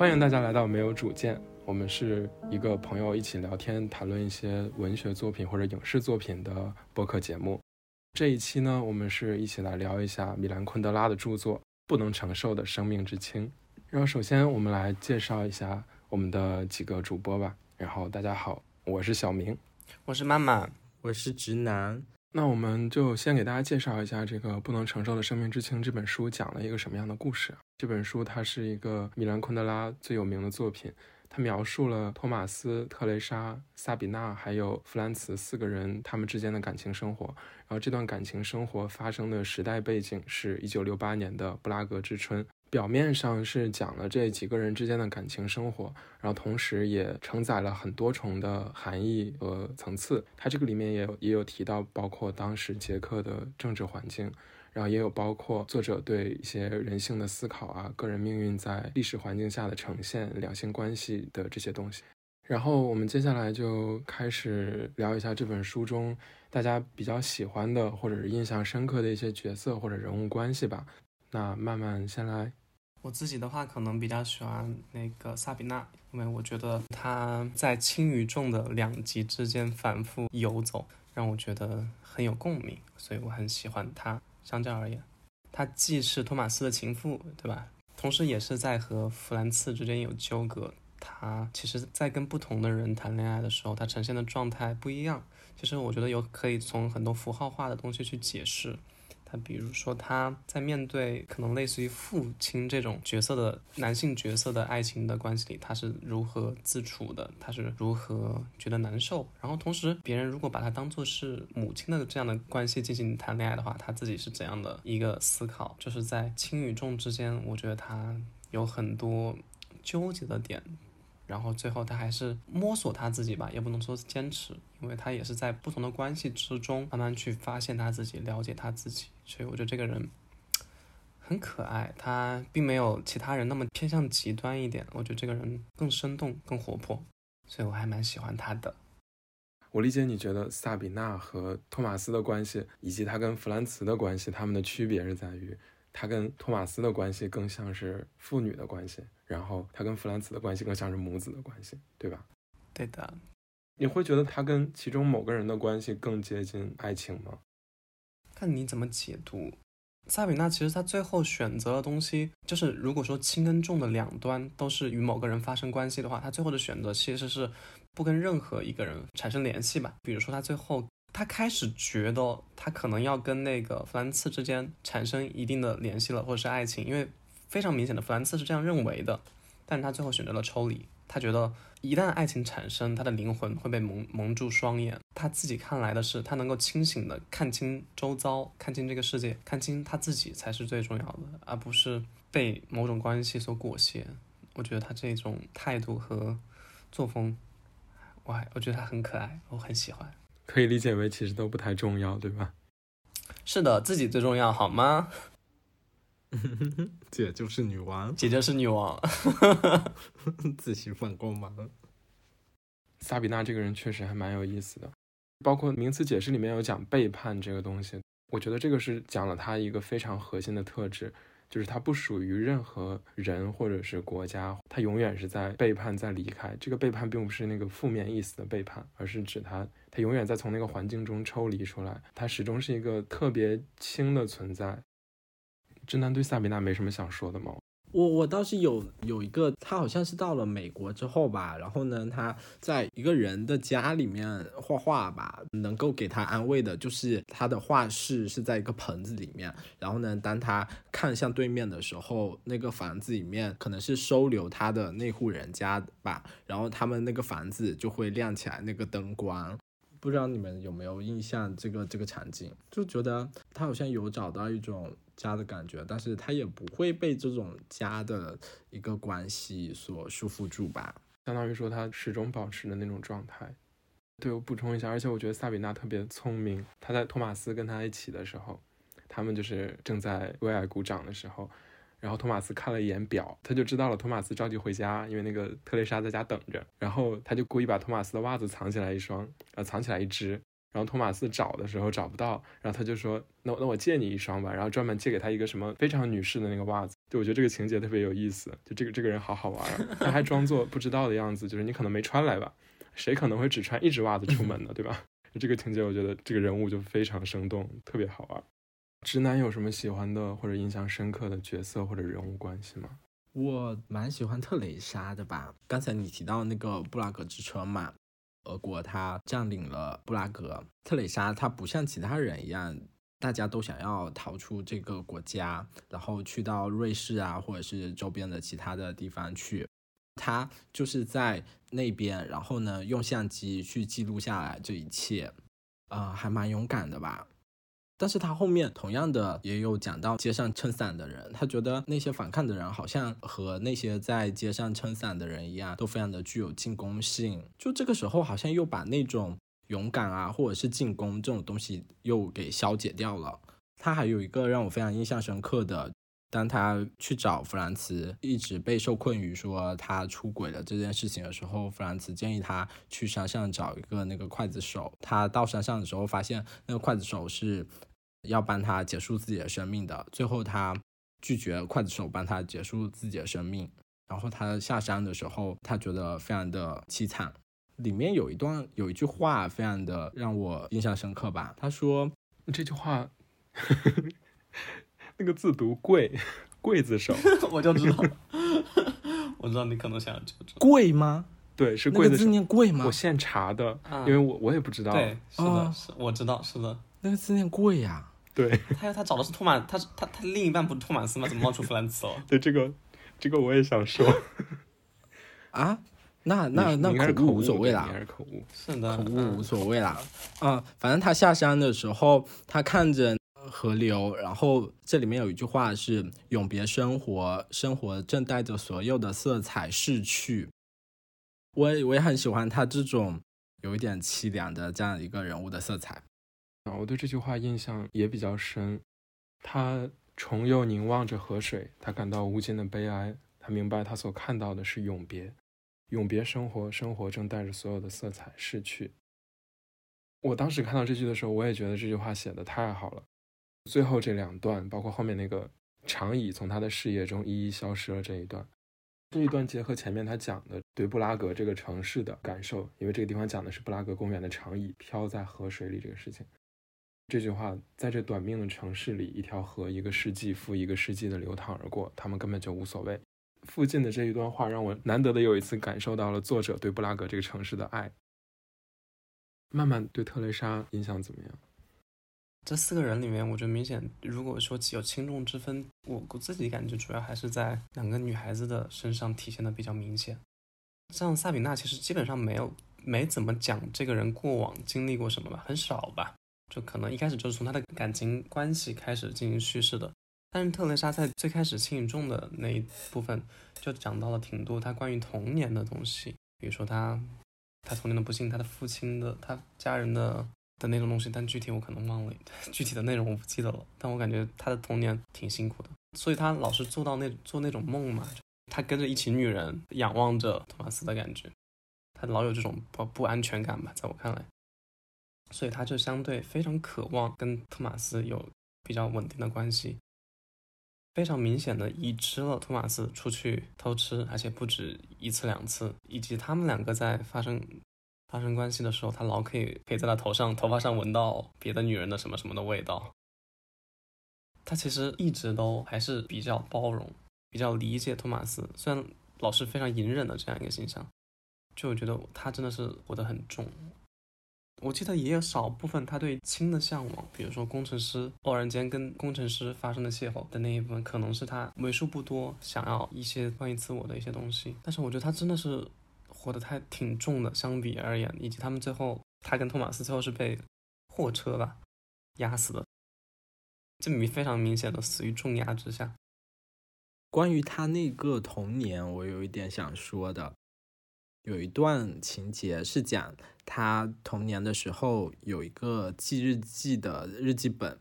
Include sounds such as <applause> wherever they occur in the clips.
欢迎大家来到没有主见。我们是一个朋友一起聊天，谈论一些文学作品或者影视作品的播客节目。这一期呢，我们是一起来聊一下米兰昆德拉的著作《不能承受的生命之轻》。然后，首先我们来介绍一下我们的几个主播吧。然后，大家好，我是小明，我是妈妈，我是直男。那我们就先给大家介绍一下这个《不能承受的生命之轻》这本书讲了一个什么样的故事。这本书它是一个米兰昆德拉最有名的作品，它描述了托马斯、特蕾莎、萨比娜还有弗兰茨四个人他们之间的感情生活。然后这段感情生活发生的时代背景是一九六八年的布拉格之春。表面上是讲了这几个人之间的感情生活，然后同时也承载了很多重的含义和层次。它这个里面也有也有提到，包括当时捷克的政治环境，然后也有包括作者对一些人性的思考啊，个人命运在历史环境下的呈现，两性关系的这些东西。然后我们接下来就开始聊一下这本书中大家比较喜欢的或者是印象深刻的一些角色或者人物关系吧。那慢慢先来。我自己的话，可能比较喜欢那个萨比娜，因为我觉得她在轻与重的两极之间反复游走，让我觉得很有共鸣，所以我很喜欢她。相较而言，他既是托马斯的情妇，对吧？同时也是在和弗兰茨之间有纠葛。他其实，在跟不同的人谈恋爱的时候，他呈现的状态不一样。其实，我觉得有可以从很多符号化的东西去解释。他比如说，他在面对可能类似于父亲这种角色的男性角色的爱情的关系里，他是如何自处的？他是如何觉得难受？然后同时，别人如果把他当做是母亲的这样的关系进行谈恋爱的话，他自己是怎样的一个思考？就是在轻与重之间，我觉得他有很多纠结的点。然后最后他还是摸索他自己吧，也不能说是坚持，因为他也是在不同的关系之中慢慢去发现他自己，了解他自己。所以我觉得这个人很可爱，他并没有其他人那么偏向极端一点。我觉得这个人更生动、更活泼，所以我还蛮喜欢他的。我理解你觉得萨比娜和托马斯的关系，以及他跟弗兰茨的关系，他们的区别是在于，他跟托马斯的关系更像是父女的关系。然后他跟弗兰茨的关系更像是母子的关系，对吧？对的。你会觉得他跟其中某个人的关系更接近爱情吗？看你怎么解读。萨比娜其实他最后选择的东西，就是如果说轻跟重的两端都是与某个人发生关系的话，他最后的选择其实是不跟任何一个人产生联系吧。比如说他最后他开始觉得他可能要跟那个弗兰茨之间产生一定的联系了，或者是爱情，因为。非常明显的，弗兰茨是这样认为的，但是他最后选择了抽离。他觉得一旦爱情产生，他的灵魂会被蒙蒙住双眼。他自己看来的是，他能够清醒的看清周遭，看清这个世界，看清他自己才是最重要的，而不是被某种关系所裹挟。我觉得他这种态度和作风，我还我觉得他很可爱，我很喜欢。可以理解为其实都不太重要，对吧？是的，自己最重要，好吗？<laughs> 姐就是女王，姐姐是女王，<laughs> 自信放光芒。萨比娜这个人确实还蛮有意思的，包括名词解释里面有讲背叛这个东西，我觉得这个是讲了她一个非常核心的特质，就是她不属于任何人或者是国家，她永远是在背叛，在离开。这个背叛并不是那个负面意思的背叛，而是指她，她永远在从那个环境中抽离出来，她始终是一个特别轻的存在。直男对萨比娜没什么想说的吗？我我倒是有有一个，他好像是到了美国之后吧，然后呢，他在一个人的家里面画画吧，能够给他安慰的就是他的画室是在一个棚子里面，然后呢，当他看向对面的时候，那个房子里面可能是收留他的那户人家吧，然后他们那个房子就会亮起来那个灯光。不知道你们有没有印象这个这个场景，就觉得他好像有找到一种家的感觉，但是他也不会被这种家的一个关系所束缚住吧？相当于说他始终保持的那种状态。对，我补充一下，而且我觉得萨比娜特别聪明，他在托马斯跟他一起的时候，他们就是正在为爱鼓掌的时候。然后托马斯看了一眼表，他就知道了托马斯着急回家，因为那个特蕾莎在家等着。然后他就故意把托马斯的袜子藏起来一双，呃，藏起来一只。然后托马斯找的时候找不到，然后他就说：“那那我借你一双吧。”然后专门借给他一个什么非常女士的那个袜子。就我觉得这个情节特别有意思，就这个这个人好好玩，他还装作不知道的样子，就是你可能没穿来吧，谁可能会只穿一只袜子出门呢，对吧？<laughs> 这个情节我觉得这个人物就非常生动，特别好玩。直男有什么喜欢的或者印象深刻的角色或者人物关系吗？我蛮喜欢特蕾莎的吧。刚才你提到那个布拉格之春嘛，俄国他占领了布拉格，特蕾莎她不像其他人一样，大家都想要逃出这个国家，然后去到瑞士啊，或者是周边的其他的地方去。他就是在那边，然后呢，用相机去记录下来这一切，啊，还蛮勇敢的吧。但是他后面同样的也有讲到街上撑伞的人，他觉得那些反抗的人好像和那些在街上撑伞的人一样，都非常的具有进攻性。就这个时候，好像又把那种勇敢啊，或者是进攻这种东西又给消解掉了。他还有一个让我非常印象深刻的，当他去找弗兰茨，一直被受困于说他出轨了这件事情的时候，弗兰茨建议他去山上找一个那个刽子手。他到山上的时候，发现那个刽子手是。要帮他结束自己的生命的，最后他拒绝刽子手帮他结束自己的生命。然后他下山的时候，他觉得非常的凄惨。里面有一段有一句话非常的让我印象深刻吧。他说这句话，那个字读贵，刽子手，我就知道，<laughs> 我知道你可能想要纠正，贵吗？对，是贵的字念贵吗？我现查的，因为我我也不知道。对，是的，是我知道，是的，那个字念贵呀。对，他他找的是托马，他他他另一半不是托马斯吗？怎么冒出弗兰茨了？<laughs> 对，这个这个我也想说 <laughs> 啊，那那那口误无所谓啦，口误是的，口误无所谓啦。啊，反正他下山的时候，他看着河流，然后这里面有一句话是“永别生活，生活正带着所有的色彩逝去”。我也我也很喜欢他这种有一点凄凉的这样一个人物的色彩。啊，我对这句话印象也比较深。他重又凝望着河水，他感到无尽的悲哀。他明白，他所看到的是永别，永别生活，生活正带着所有的色彩逝去。我当时看到这句的时候，我也觉得这句话写的太好了。最后这两段，包括后面那个长椅从他的视野中一一消失了这一段，这一段结合前面他讲的对布拉格这个城市的感受，因为这个地方讲的是布拉格公园的长椅飘在河水里这个事情。这句话在这短命的城市里，一条河一个世纪复一个世纪的流淌而过，他们根本就无所谓。附近的这一段话让我难得的有一次感受到了作者对布拉格这个城市的爱。慢慢对特蕾莎印象怎么样？这四个人里面，我觉得明显，如果说有轻重之分，我我自己感觉主要还是在两个女孩子的身上体现的比较明显。像萨比娜，其实基本上没有没怎么讲这个人过往经历过什么吧，很少吧。就可能一开始就是从他的感情关系开始进行叙事的，但是特蕾莎在最开始轻与重的那一部分就讲到了挺多他关于童年的东西，比如说他他童年的不幸，他的父亲的他家人的的那种东西，但具体我可能忘了，<laughs> 具体的内容我不记得了，但我感觉他的童年挺辛苦的，所以他老是做到那做那种梦嘛，他跟着一群女人仰望着托马斯的感觉，他老有这种不不安全感吧，在我看来。所以他就相对非常渴望跟托马斯有比较稳定的关系，非常明显的已知了托马斯出去偷吃，而且不止一次两次，以及他们两个在发生发生关系的时候，他老可以可以在他头上头发上闻到别的女人的什么什么的味道。他其实一直都还是比较包容、比较理解托马斯，虽然老是非常隐忍的这样一个形象，就我觉得他真的是活得很重。我记得也有少部分他对亲的向往，比如说工程师偶然间跟工程师发生的邂逅的那一部分，可能是他为数不多想要一些关于自我的一些东西。但是我觉得他真的是活得太挺重的，相比而言，以及他们最后他跟托马斯最后是被货车吧压死的，这明非常明显的死于重压之下。关于他那个童年，我有一点想说的。有一段情节是讲他童年的时候有一个记日记的日记本，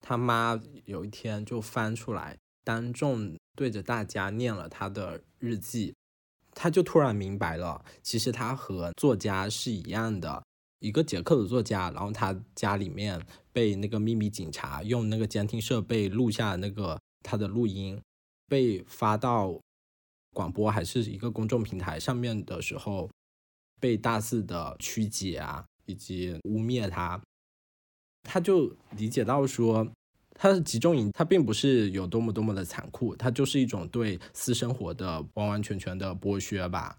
他妈有一天就翻出来，当众对着大家念了他的日记，他就突然明白了，其实他和作家是一样的，一个捷克的作家，然后他家里面被那个秘密警察用那个监听设备录下那个他的录音，被发到广播还是一个公众平台上面的时候，被大肆的曲解啊，以及污蔑他，他就理解到说，他的集中营，他并不是有多么多么的残酷，他就是一种对私生活的完完全全的剥削吧。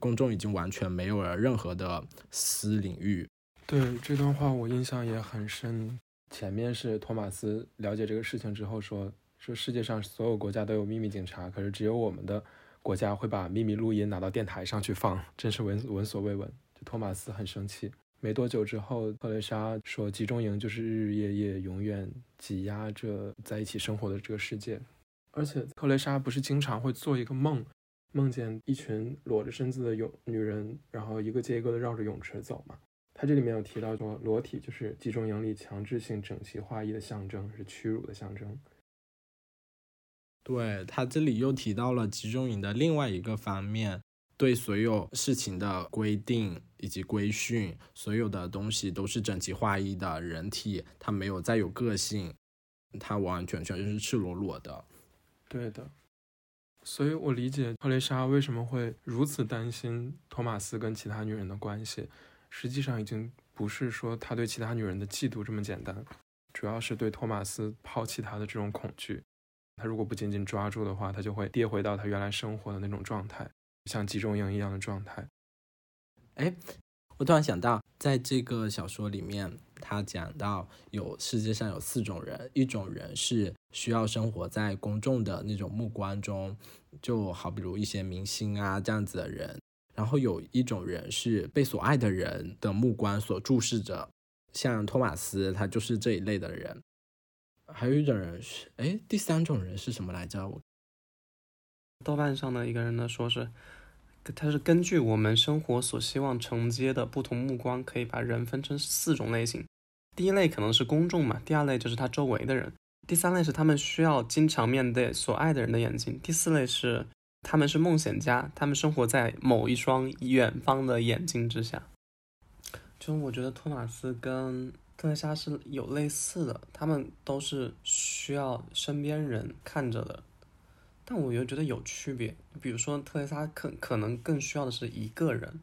公众已经完全没有了任何的私领域。对这段话我印象也很深。前面是托马斯了解这个事情之后说，说世界上所有国家都有秘密警察，可是只有我们的国家会把秘密录音拿到电台上去放，真是闻闻所未闻。就托马斯很生气。没多久之后，特蕾莎说，集中营就是日日夜夜永远挤压着在一起生活的这个世界。而且特蕾莎不是经常会做一个梦。梦见一群裸着身子的泳女人，然后一个接一个的绕着泳池走嘛。他这里面有提到说，裸体就是集中营里强制性整齐划一的象征，是屈辱的象征。对他这里又提到了集中营的另外一个方面，对所有事情的规定以及规训，所有的东西都是整齐划一的。人体它没有再有个性，他完完全全就是赤裸裸的。对的。所以我理解特蕾莎为什么会如此担心托马斯跟其他女人的关系，实际上已经不是说他对其他女人的嫉妒这么简单，主要是对托马斯抛弃他的这种恐惧。他如果不紧紧抓住的话，他就会跌回到他原来生活的那种状态，像集中营一样的状态。哎。我突然想到，在这个小说里面，他讲到有世界上有四种人，一种人是需要生活在公众的那种目光中，就好比如一些明星啊这样子的人；然后有一种人是被所爱的人的目光所注视着，像托马斯，他就是这一类的人。还有一种人是，哎，第三种人是什么来着？我豆瓣上的一个人呢说是。他是根据我们生活所希望承接的不同目光，可以把人分成四种类型。第一类可能是公众嘛，第二类就是他周围的人，第三类是他们需要经常面对所爱的人的眼睛，第四类是他们是梦想家，他们生活在某一双远方的眼睛之下。就我觉得托马斯跟特蕾莎是有类似的，他们都是需要身边人看着的。但我又觉得有区别，比如说特蕾莎可可能更需要的是一个人，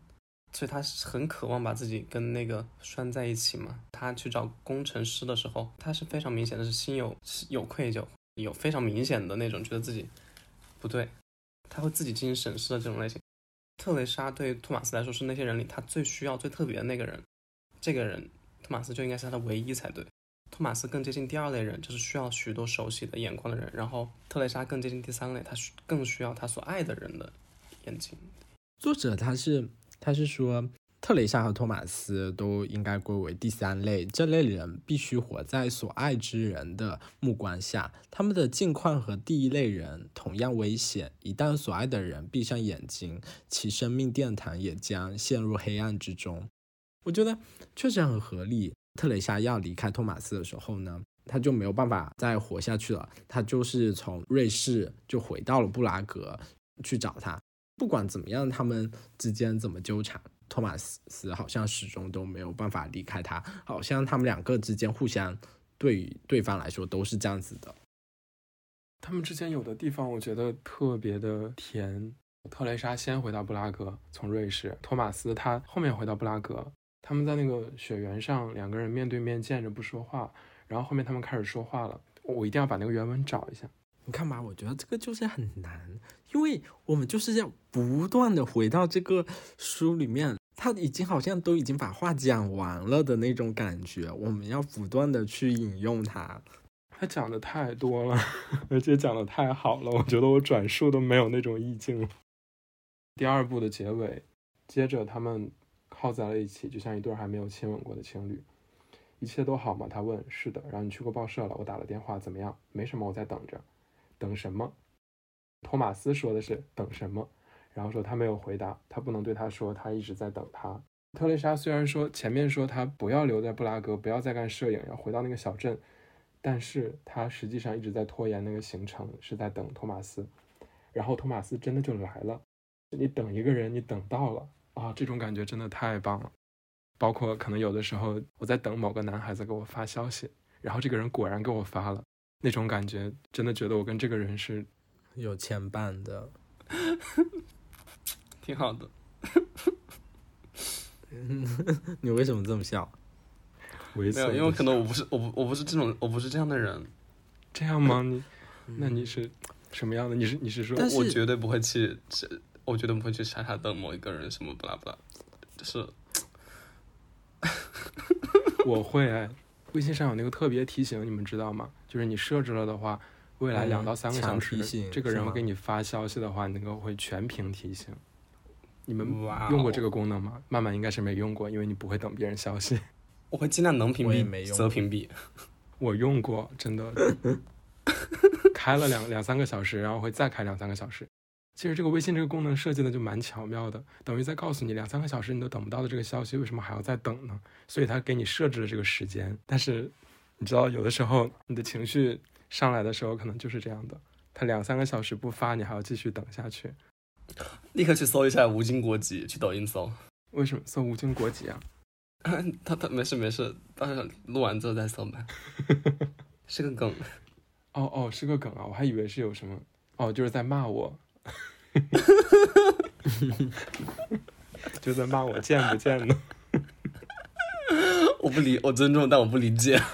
所以他很渴望把自己跟那个拴在一起嘛。他去找工程师的时候，他是非常明显的是心有有愧疚，有非常明显的那种觉得自己不对，他会自己进行审视的这种类型。特蕾莎对托马斯来说是那些人里他最需要、最特别的那个人，这个人托马斯就应该是他的唯一才对。托马斯更接近第二类人，就是需要许多熟悉的眼光的人。然后特蕾莎更接近第三类，他更需要他所爱的人的眼睛。作者他是他是说，特蕾莎和托马斯都应该归为第三类，这类人必须活在所爱之人的目光下，他们的境况和第一类人同样危险。一旦所爱的人闭上眼睛，其生命殿堂也将陷入黑暗之中。我觉得确实很合理。特蕾莎要离开托马斯的时候呢，他就没有办法再活下去了。他就是从瑞士就回到了布拉格去找他。不管怎么样，他们之间怎么纠缠，托马斯好像始终都没有办法离开他。好像他们两个之间互相对于对方来说都是这样子的。他们之间有的地方我觉得特别的甜。特蕾莎先回到布拉格，从瑞士；托马斯他后面回到布拉格。他们在那个雪原上，两个人面对面见着不说话，然后后面他们开始说话了。我一定要把那个原文找一下。你看吧，我觉得这个就是很难，因为我们就是要不断的回到这个书里面，他已经好像都已经把话讲完了的那种感觉，我们要不断的去引用它。他讲的太多了，而且讲的太好了，我觉得我转述都没有那种意境了。第二部的结尾，接着他们。靠在了一起，就像一对还没有亲吻过的情侣。一切都好吗？他问。是的。然后你去过报社了？我打了电话。怎么样？没什么，我在等着。等什么？托马斯说的是等什么？然后说他没有回答。他不能对他说他一直在等他。特蕾莎虽然说前面说他不要留在布拉格，不要再干摄影，要回到那个小镇，但是他实际上一直在拖延那个行程，是在等托马斯。然后托马斯真的就来了。你等一个人，你等到了。啊，这种感觉真的太棒了！包括可能有的时候我在等某个男孩子给我发消息，然后这个人果然给我发了，那种感觉真的觉得我跟这个人是有牵绊的，挺好的。你为什么这么笑？猥没有，因为可能我不是我不我不是这种我不是这样的人，这样吗？<laughs> 你那你是什么样的？你是你是说我绝对不会去，是我绝对不会去傻傻等某一个人什么不拉不拉，就是我会哎，微信上有那个特别提醒，你们知道吗？就是你设置了的话，未来嗯两到三个小时，这个人会给你发消息的话，那个会全屏提醒。你们用过这个功能吗？曼曼应该是没用过，因为你不会等别人消息。<laughs> 我会尽量能屏我也没蔽用则屏蔽。我用过，真的 <laughs> 开了两两三个小时，然后会再开两三个小时。其实这个微信这个功能设计的就蛮巧妙的，等于在告诉你两三个小时你都等不到的这个消息，为什么还要再等呢？所以它给你设置了这个时间。但是你知道，有的时候你的情绪上来的时候，可能就是这样的，他两三个小时不发，你还要继续等下去。立刻去搜一下吴京国籍，去抖音搜。为什么搜吴京国籍啊？<laughs> 他他没事没事，到时候录完之后再搜吧。<laughs> 是个梗，哦哦，是个梗啊，我还以为是有什么哦，就是在骂我，<laughs> 就在骂我贱不贱呢？<laughs> 我不理，我尊重，但我不理解。<laughs>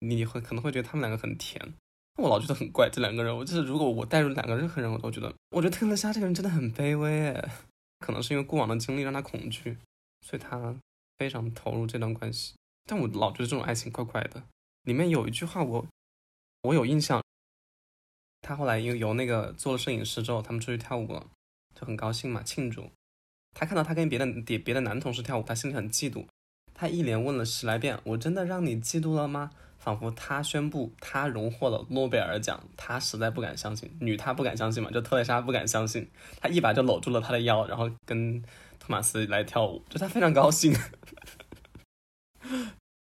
你会可能会觉得他们两个很甜，我老觉得很怪。这两个人，我就是如果我带入两个任何人，我都觉得，我觉得特蕾莎这个人真的很卑微哎。可能是因为过往的经历让他恐惧，所以他非常投入这段关系。但我老觉得这种爱情怪怪的。里面有一句话我我有印象，他后来因为由那个做了摄影师之后，他们出去跳舞了，就很高兴嘛，庆祝。他看到他跟别的别别的男同事跳舞，他心里很嫉妒。他一连问了十来遍：“我真的让你嫉妒了吗？”仿佛他宣布他荣获了诺贝尔奖，他实在不敢相信，女他不敢相信嘛，就特蕾莎不敢相信，他一把就搂住了他的腰，然后跟托马斯来跳舞，就他非常高兴。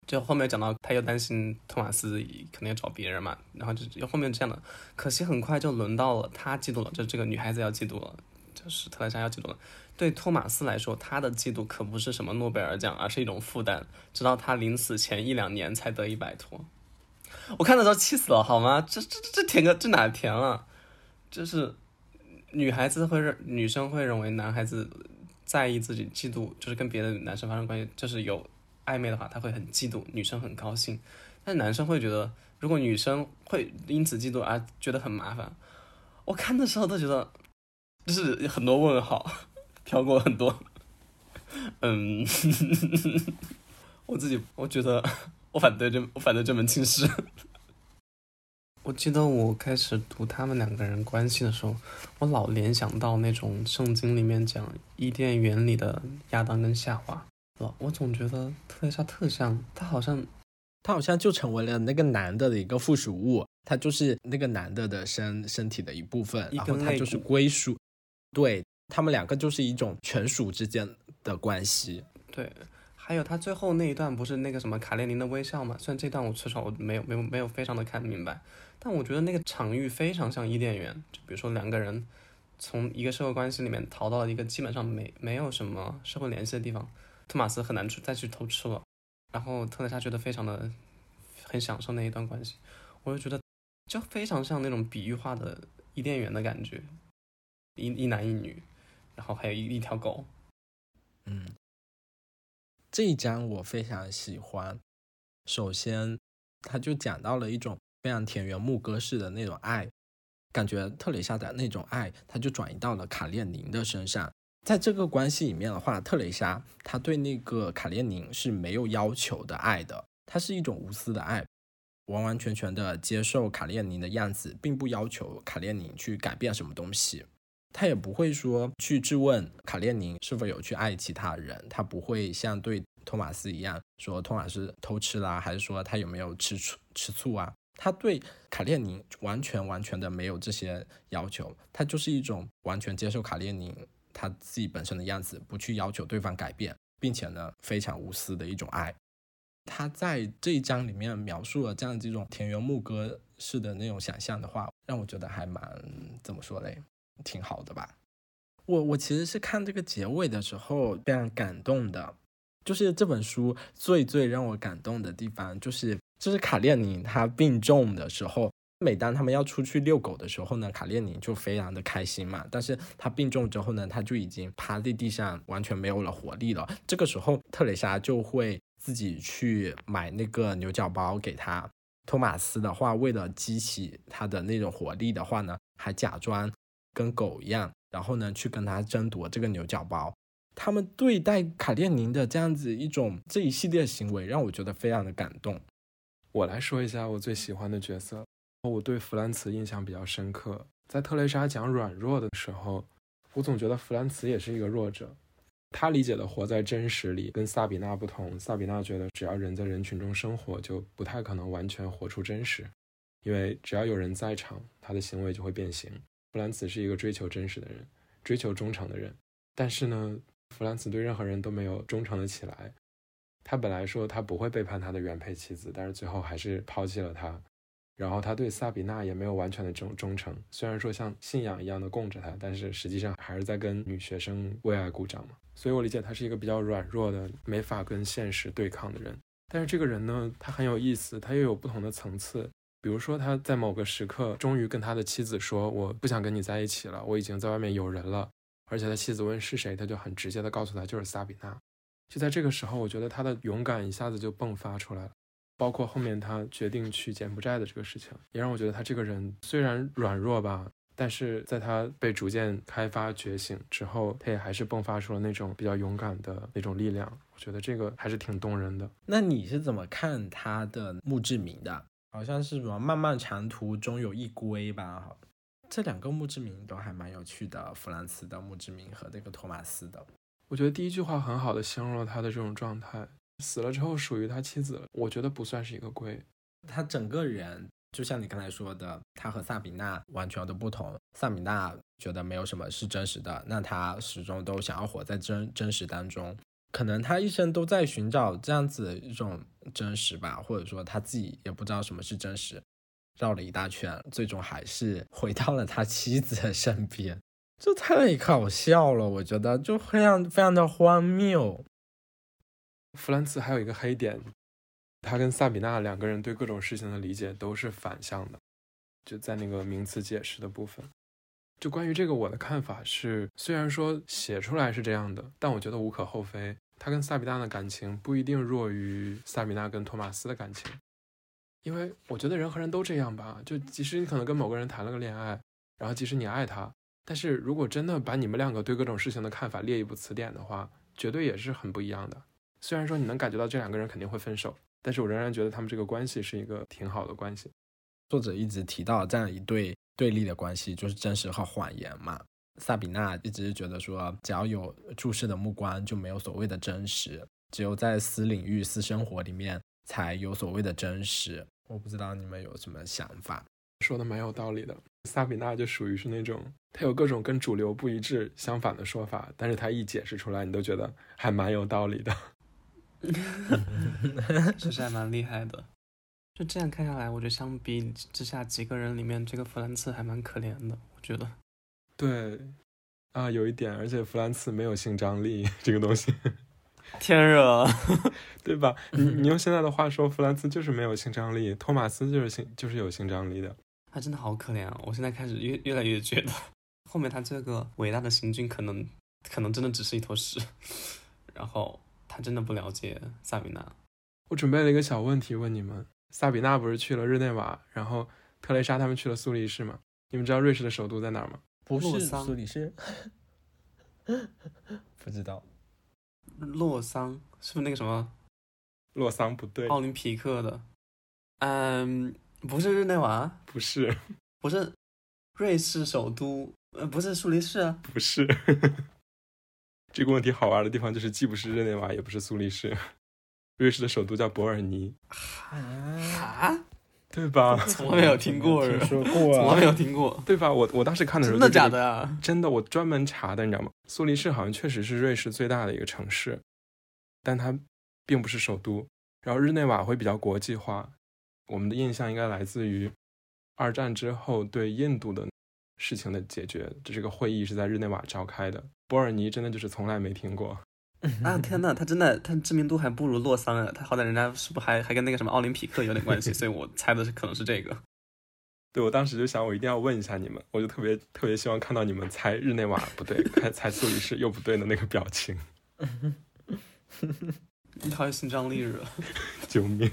就后面讲到他又担心托马斯可能要找别人嘛，然后就后面这样的，可惜很快就轮到了他嫉妒了，就这个女孩子要嫉妒了，就是特蕾莎要嫉妒了。对托马斯来说，他的嫉妒可不是什么诺贝尔奖，而是一种负担。直到他临死前一两年才得以摆脱。我看的时候气死了，好吗？这这这这甜个这哪甜了？就是女孩子会认，女生会认为男孩子在意自己嫉妒，就是跟别的男生发生关系，就是有暧昧的话，他会很嫉妒，女生很高兴。但男生会觉得，如果女生会因此嫉妒而觉得很麻烦，我看的时候都觉得就是很多问号。飘过很多，嗯，<laughs> 我自己我觉得我反对这我反对这门亲事。我记得我开始读他们两个人关系的时候，我老联想到那种圣经里面讲伊甸园里的亚当跟夏娃，老我总觉得特蕾莎特像，她好像他好像就成为了那个男的的一个附属物，他就是那个男的的身身体的一部分，然后他就是归属，对他们两个就是一种权属之间的关系。对，还有他最后那一段不是那个什么卡列宁的微笑嘛？虽然这段我至少我没有没有没有非常的看明白，但我觉得那个场域非常像伊甸园。就比如说两个人从一个社会关系里面逃到了一个基本上没没有什么社会联系的地方，托马斯很难去再去偷吃了，然后特蕾莎觉得非常的很享受那一段关系，我就觉得就非常像那种比喻化的伊甸园的感觉，一一男一女，然后还有一一条狗。嗯，这一章我非常喜欢。首先，他就讲到了一种非常田园牧歌式的那种爱，感觉特蕾莎的那种爱，他就转移到了卡列宁的身上。在这个关系里面的话，特蕾莎她对那个卡列宁是没有要求的爱的，它是一种无私的爱，完完全全的接受卡列宁的样子，并不要求卡列宁去改变什么东西。他也不会说去质问卡列宁是否有去爱其他人，他不会像对托马斯一样说托马斯偷吃啦，还是说他有没有吃醋吃醋啊？他对卡列宁完全完全的没有这些要求，他就是一种完全接受卡列宁他自己本身的样子，不去要求对方改变，并且呢非常无私的一种爱。他在这一章里面描述了这样这种田园牧歌式的那种想象的话，让我觉得还蛮怎么说嘞？挺好的吧。我我其实是看这个结尾的时候非常感动的，就是这本书最最让我感动的地方，就是就是卡列宁他病重的时候，每当他们要出去遛狗的时候呢，卡列宁就非常的开心嘛。但是他病重之后呢，他就已经趴在地上，完全没有了活力了。这个时候，特蕾莎就会自己去买那个牛角包给他。托马斯的话，为了激起他的那种活力的话呢，还假装跟狗一样，然后呢去跟他争夺这个牛角包。他们对待卡列宁的这样子一种这一系列行为，让我觉得非常的感动。我来说一下我最喜欢的角色，我对弗兰茨印象比较深刻。在特蕾莎讲软弱的时候，我总觉得弗兰茨也是一个弱者。他理解的活在真实里，跟萨比娜不同。萨比娜觉得只要人在人群中生活，就不太可能完全活出真实，因为只要有人在场，他的行为就会变形。弗兰茨是一个追求真实的人，追求忠诚的人，但是呢？弗兰茨对任何人都没有忠诚的起来。他本来说他不会背叛他的原配妻子，但是最后还是抛弃了他。然后他对萨比娜也没有完全的忠忠诚，虽然说像信仰一样的供着她，但是实际上还是在跟女学生为爱鼓掌嘛。所以我理解他是一个比较软弱的，没法跟现实对抗的人。但是这个人呢，他很有意思，他又有不同的层次。比如说他在某个时刻终于跟他的妻子说：“我不想跟你在一起了，我已经在外面有人了。”而且他妻子问是谁，他就很直接的告诉他就是萨比娜。就在这个时候，我觉得他的勇敢一下子就迸发出来了。包括后面他决定去柬埔寨的这个事情，也让我觉得他这个人虽然软弱吧，但是在他被逐渐开发觉醒之后，他也还是迸发出了那种比较勇敢的那种力量。我觉得这个还是挺动人的。那你是怎么看他的墓志铭的？好像是什么“漫漫长途终有一归”吧？这两个墓志铭都还蛮有趣的，弗兰茨的墓志铭和那个托马斯的。我觉得第一句话很好的形容了他的这种状态：死了之后属于他妻子了，我觉得不算是一个归。他整个人就像你刚才说的，他和萨比娜完全的不同。萨比娜觉得没有什么是真实的，那他始终都想要活在真真实当中。可能他一生都在寻找这样子一种真实吧，或者说他自己也不知道什么是真实。绕了一大圈，最终还是回到了他妻子的身边，这太搞笑了，我觉得就非常非常的荒谬。弗兰茨还有一个黑点，他跟萨比娜两个人对各种事情的理解都是反向的，就在那个名词解释的部分。就关于这个，我的看法是，虽然说写出来是这样的，但我觉得无可厚非。他跟萨比娜的感情不一定弱于萨比娜跟托马斯的感情。因为我觉得人和人都这样吧，就即使你可能跟某个人谈了个恋爱，然后即使你爱他，但是如果真的把你们两个对各种事情的看法列一部词典的话，绝对也是很不一样的。虽然说你能感觉到这两个人肯定会分手，但是我仍然觉得他们这个关系是一个挺好的关系。作者一直提到这样一对对立的关系，就是真实和谎言嘛。萨比娜一直觉得说，只要有注视的目光，就没有所谓的真实，只有在私领域、私生活里面才有所谓的真实。我不知道你们有什么想法，说的蛮有道理的。萨比娜就属于是那种，她有各种跟主流不一致、相反的说法，但是她一解释出来，你都觉得还蛮有道理的。<laughs> 其实还蛮厉害的。就这样看下来，我觉得相比之下几个人里面，这个弗兰茨还蛮可怜的。我觉得，对，啊，有一点，而且弗兰茨没有性张力这个东西。<laughs> 天热，对吧？你 <laughs> 你用现在的话说，弗兰茨就是没有性张力，托马斯就是性就是有性张力的。他真的好可怜啊！我现在开始越越来越觉得，后面他这个伟大的行军可能可能真的只是一坨屎。然后他真的不了解萨比娜。我准备了一个小问题问你们：萨比娜不是去了日内瓦，然后特蕾莎他们去了苏黎世吗？你们知道瑞士的首都在哪儿吗？不是苏黎世，<laughs> 不知道。洛桑是不是那个什么？洛桑不对，奥林匹克的。嗯，不是日内瓦，不是，不是瑞士首都，呃，不是苏黎世啊，不是。<laughs> <laughs> 这个问题好玩的地方就是既不是日内瓦，也不是苏黎世。瑞士的首都叫伯尔尼。啊？对吧？<laughs> 从来没有听过，<laughs> 说过，从来没有听过，对吧？我我当时看的时候，真的假的呀？真的，我专门查的，你知道吗？苏黎世好像确实是瑞士最大的一个城市，但它并不是首都。然后日内瓦会比较国际化，我们的印象应该来自于二战之后对印度的事情的解决，这是个会议是在日内瓦召开的。伯尔尼真的就是从来没听过。<laughs> 啊天呐，他真的他知名度还不如洛桑啊！他好歹人家是不还还跟那个什么奥林匹克有点关系，<laughs> 所以我猜的是可能是这个。<laughs> 对我当时就想，我一定要问一下你们，我就特别特别希望看到你们猜日内瓦不对，猜猜苏黎世又不对的那个表情。你好有新张力了，救命！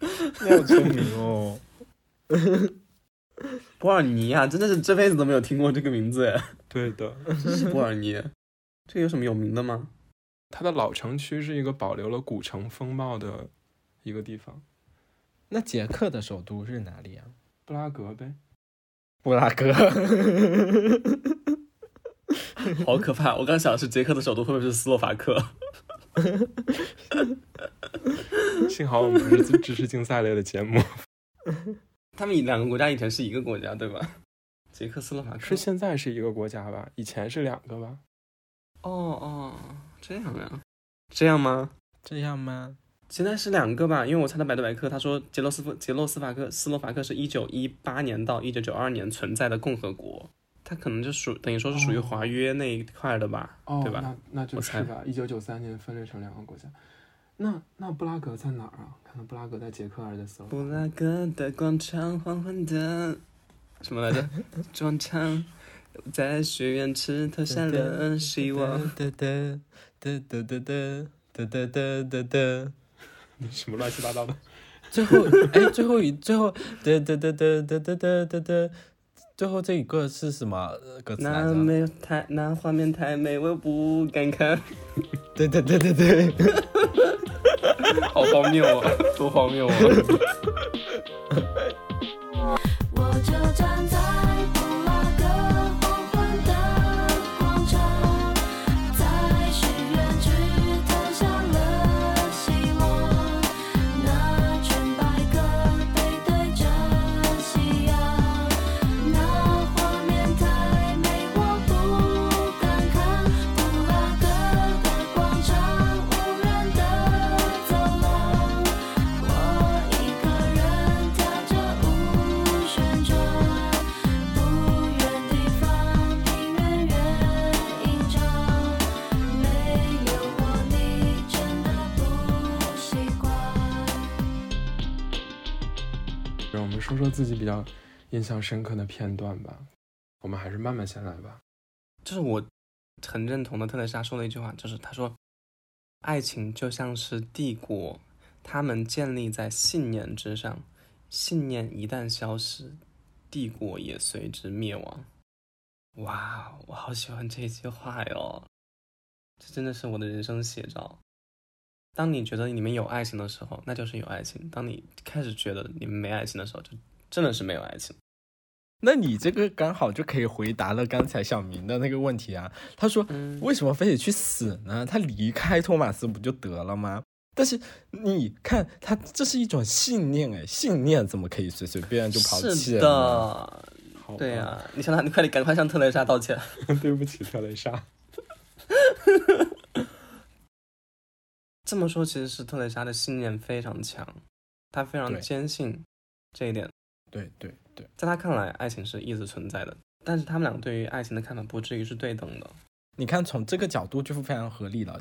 你好聪明哦。<laughs> 波尔尼啊，真的是这辈子都没有听过这个名字哎。对的，这 <laughs> 是波尔尼，这有什么有名的吗？它的老城区是一个保留了古城风貌的一个地方。那捷克的首都是哪里啊？布拉格呗。布拉格，<laughs> 好可怕！我刚想的是捷克的首都会不会是斯洛伐克？幸好我们不是知识竞赛类的节目。他们两个国家以前是一个国家，对吧？<laughs> 捷克斯洛伐克是现在是一个国家吧？以前是两个吧？哦哦，这样呀？这样吗？这样吗？现在是两个吧？因为我猜的百度百科，他说捷洛斯夫捷洛斯伐克斯洛伐克是一九一八年到一九九二年存在的共和国，它可能就属等于说是属于华约那一块的吧？哦，对吧？那那就是吧。一九九三年分裂成两个国家。那那布拉格在哪儿啊？看看布拉格在捷克还是在斯洛？布拉格的广场，黄昏的什么来着？<laughs> 广场在许愿池投下了希望。哒哒哒哒哒哒哒哒哒哒。什么乱七八糟的？最后，哎，最后一最后，哒哒哒哒哒哒哒哒哒，最后这一个是什么歌词那没有太，那画面太美，我不敢看。对对对对对，好荒谬啊！多荒谬啊！比较印象深刻的片段吧。我们还是慢慢先来吧。就是我很认同的特蕾莎说的一句话，就是她说，爱情就像是帝国，他们建立在信念之上，信念一旦消失，帝国也随之灭亡。哇，我好喜欢这句话哟，这真的是我的人生写照。当你觉得你们有爱情的时候，那就是有爱情；当你开始觉得你们没爱情的时候，就真的是没有爱情。那你这个刚好就可以回答了刚才小明的那个问题啊。他说嗯为什么非得去死呢？他离开托马斯不就得了吗？但是你看，他这是一种信念哎，信念怎么可以随随便便就抛弃是了？的，对呀、你向他，你快点，赶快向特蕾莎道歉。<laughs> 对不起，特蕾莎。这么说，其实是特蕾莎的信念非常强，她非常坚信这一点。对对对，在他看来，爱情是一直存在的，但是他们俩对于爱情的看法不至于是对等的。你看从这个角度就是非常合理了。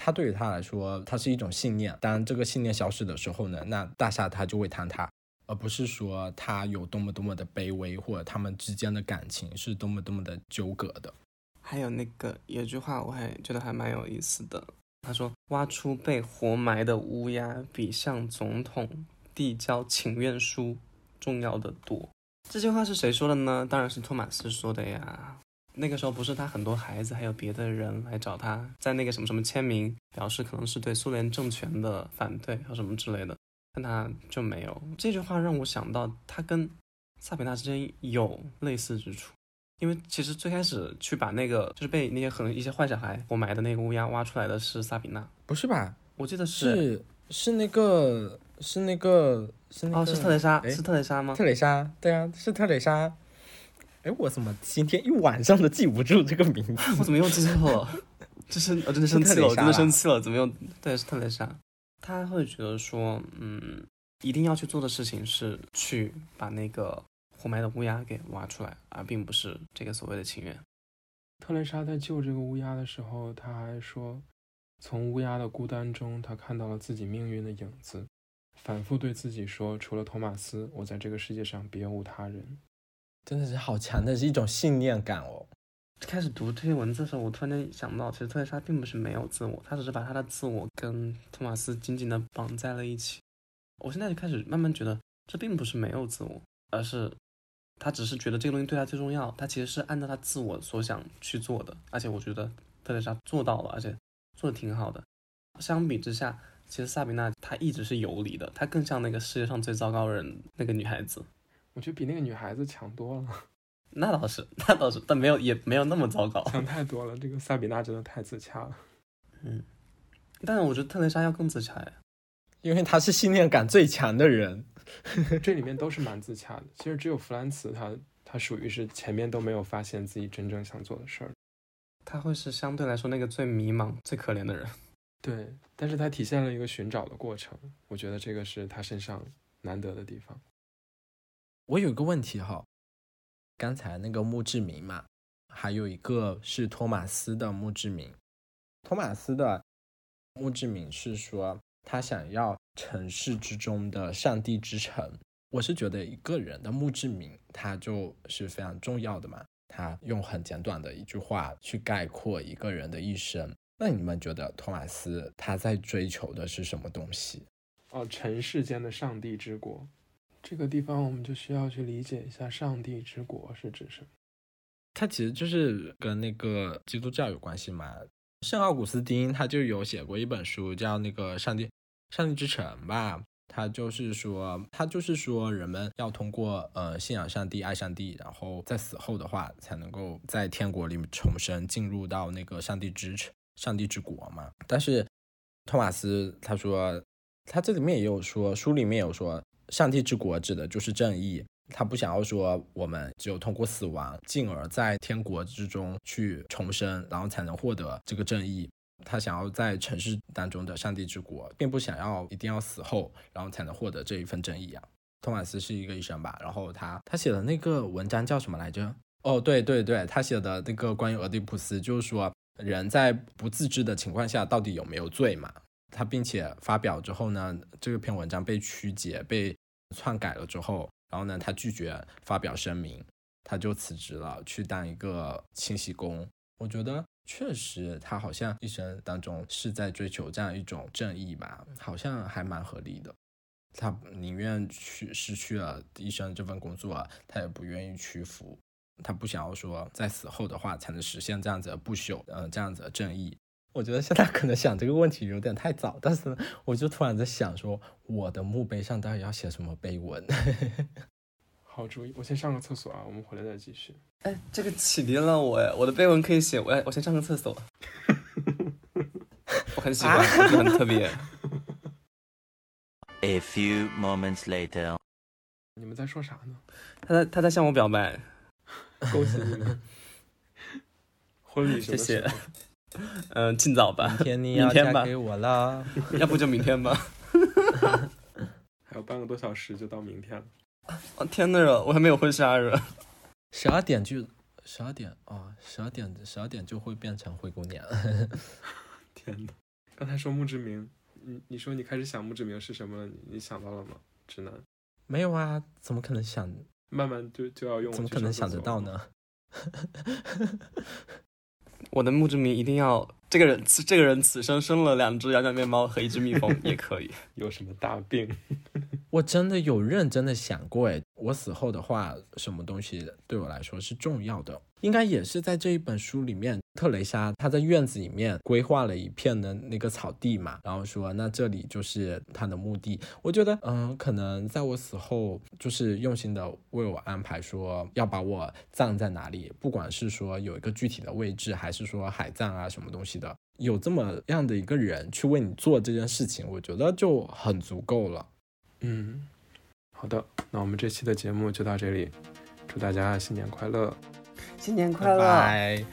他对于他来说，它是一种信念。当这个信念消失的时候呢，那大厦它就会坍塌，而不是说他有多么多么的卑微，或者他们之间的感情是多么多么的纠葛的。还有那个有句话，我还觉得还蛮有意思的。他说：“挖出被活埋的乌鸦，比向总统递交请愿书重要的多。”这句话是谁说的呢？当然是托马斯说的呀。那个时候不是他很多孩子还有别的人来找他，在那个什么什么签名，表示可能是对苏联政权的反对和什么之类的，但他就没有。这句话让我想到他跟萨比娜之间有类似之处。因为其实最开始去把那个就是被那些可能一些坏小孩活埋的那个乌鸦挖出来的是萨比娜，不是吧？我记得是是是那个是那个是那个哦是特蕾莎哎是特蕾莎吗？特蕾莎，对啊，是特蕾莎。哎，我怎么今天一晚上都记不住这个名字？<laughs> 我怎么又记错了？这是我真的生气了，我真的生气了，怎么又对是特蕾莎？他会觉得说，嗯，一定要去做的事情是去把那个活埋的乌鸦给挖出来，而并不是这个所谓的情缘。特蕾莎在救这个乌鸦的时候，他还说，从乌鸦的孤单中，他看到了自己命运的影子，反复对自己说，除了托马斯，我在这个世界上别无他人。真的是好强的是一种信念感哦。开始读这些文字的时候，我突然间想到，其实特蕾莎并不是没有自我，她只是把她的自我跟托马斯紧紧的绑在了一起。我现在就开始慢慢觉得，这并不是没有自我，而是她只是觉得这个东西对她最重要，她其实是按照她自我所想去做的，而且我觉得特蕾莎做到了，而且做的挺好的。相比之下，其实萨比娜她一直是游离的，她更像那个世界上最糟糕的人那个女孩子。我觉得比那个女孩子强多了，<laughs> 那倒是，那倒是，但没有也没有那么糟糕。强太多了。这个萨比娜真的太自洽了。<laughs> 嗯，但是我觉得特蕾莎要更自洽呀。因为她是信念感最强的人，<laughs> 这里面都是蛮自洽的。其实只有弗兰茨他，他属于是前面都没有发现自己真正想做的事儿。他会是相对来说那个最迷茫、最可怜的人。对，但是他体现了一个寻找的过程，我觉得这个是他身上难得的地方。我有一个问题哈，刚才那个墓志铭嘛，还有一个是托马斯的墓志铭。托马斯的墓志铭是说他想要城市之中的上帝之城。我是觉得一个人的墓志铭，它就是非常重要的嘛。他用很简短的一句话去概括一个人的一生。那你们觉得托马斯他在追求的是什么东西？哦，尘世间的上帝之国，这个地方我们就需要去理解一下，上帝之国是指什么？它其实就是跟那个基督教有关系嘛。圣奥古斯丁他就有写过一本书，叫那个《上帝上帝之城》吧。他就是说，他就是说，人们要通过呃信仰上帝、爱上帝，然后在死后的话，才能够在天国里重生，进入到那个上帝之城、上帝之国嘛。但是托马斯他说，他这里面也有说，书里面有说，上帝之国指的就是正义。他不想要说我们只有通过死亡，进而在天国之中去重生，然后才能获得这个正义。他想要在城市当中的上帝之国，并不想要一定要死后，然后才能获得这一份正义啊。托马斯是一个医生吧，然后他他写的那个文章叫什么来着？哦，对对对，他写的那个关于俄狄浦斯，就是说人在不自知的情况下到底有没有罪嘛？他并且发表之后呢，这篇文章被曲解、被篡改了之后，然后呢，他拒绝发表声明，他就辞职了，去当一个清洗工。我觉得确实，他好像一生当中是在追求这样一种正义吧，好像还蛮合理的。他宁愿去失去了医生这份工作，他也不愿意屈服。他不想要说在死后的话才能实现这样子的不朽，呃，这样子的正义。我觉得现在可能想这个问题有点太早，但是呢，我就突然在想说，我的墓碑上到底要写什么碑文？<laughs> 好主意，我先上个厕所啊，我们回来再继续。哎，这个启迪了我哎，我的碑文可以写，我我先上个厕所。<laughs> 我很喜欢，我觉得很特别。A few moments later. 你们在说啥呢？他在他在向我表白，<laughs> 恭喜你们！婚礼谢谢嗯、尽早吧，明天你天吧要嫁给我了。<laughs> 要不就明天吧。<laughs> 还有半个多小时就到明天了。哦天呐，我还没有婚纱热。十二点就十二点啊，十二点十二点就会变成灰姑娘。天呐！刚才说墓志铭，你你说你开始想墓志铭是什么了？你你想到了吗？直男，没有啊，怎么可能想？慢慢就就要用，怎么可能想得到？呢？<laughs> 我的墓志铭一定要这个人，此这个人此生生了两只羊角面包和一只蜜蜂也可以。<laughs> 有什么大病？<laughs> 我真的有认真的想过，诶，我死后的话，什么东西对我来说是重要的？应该也是在这一本书里面，特蕾莎她在院子里面规划了一片的那个草地嘛，然后说那这里就是她的墓地。我觉得，嗯，可能在我死后，就是用心的为我安排说要把我葬在哪里，不管是说有一个具体的位置，还是说海葬啊什么东西的，有这么样的一个人去为你做这件事情，我觉得就很足够了。嗯，好的，那我们这期的节目就到这里，祝大家新年快乐！新年拜拜，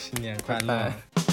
新年快乐。拜拜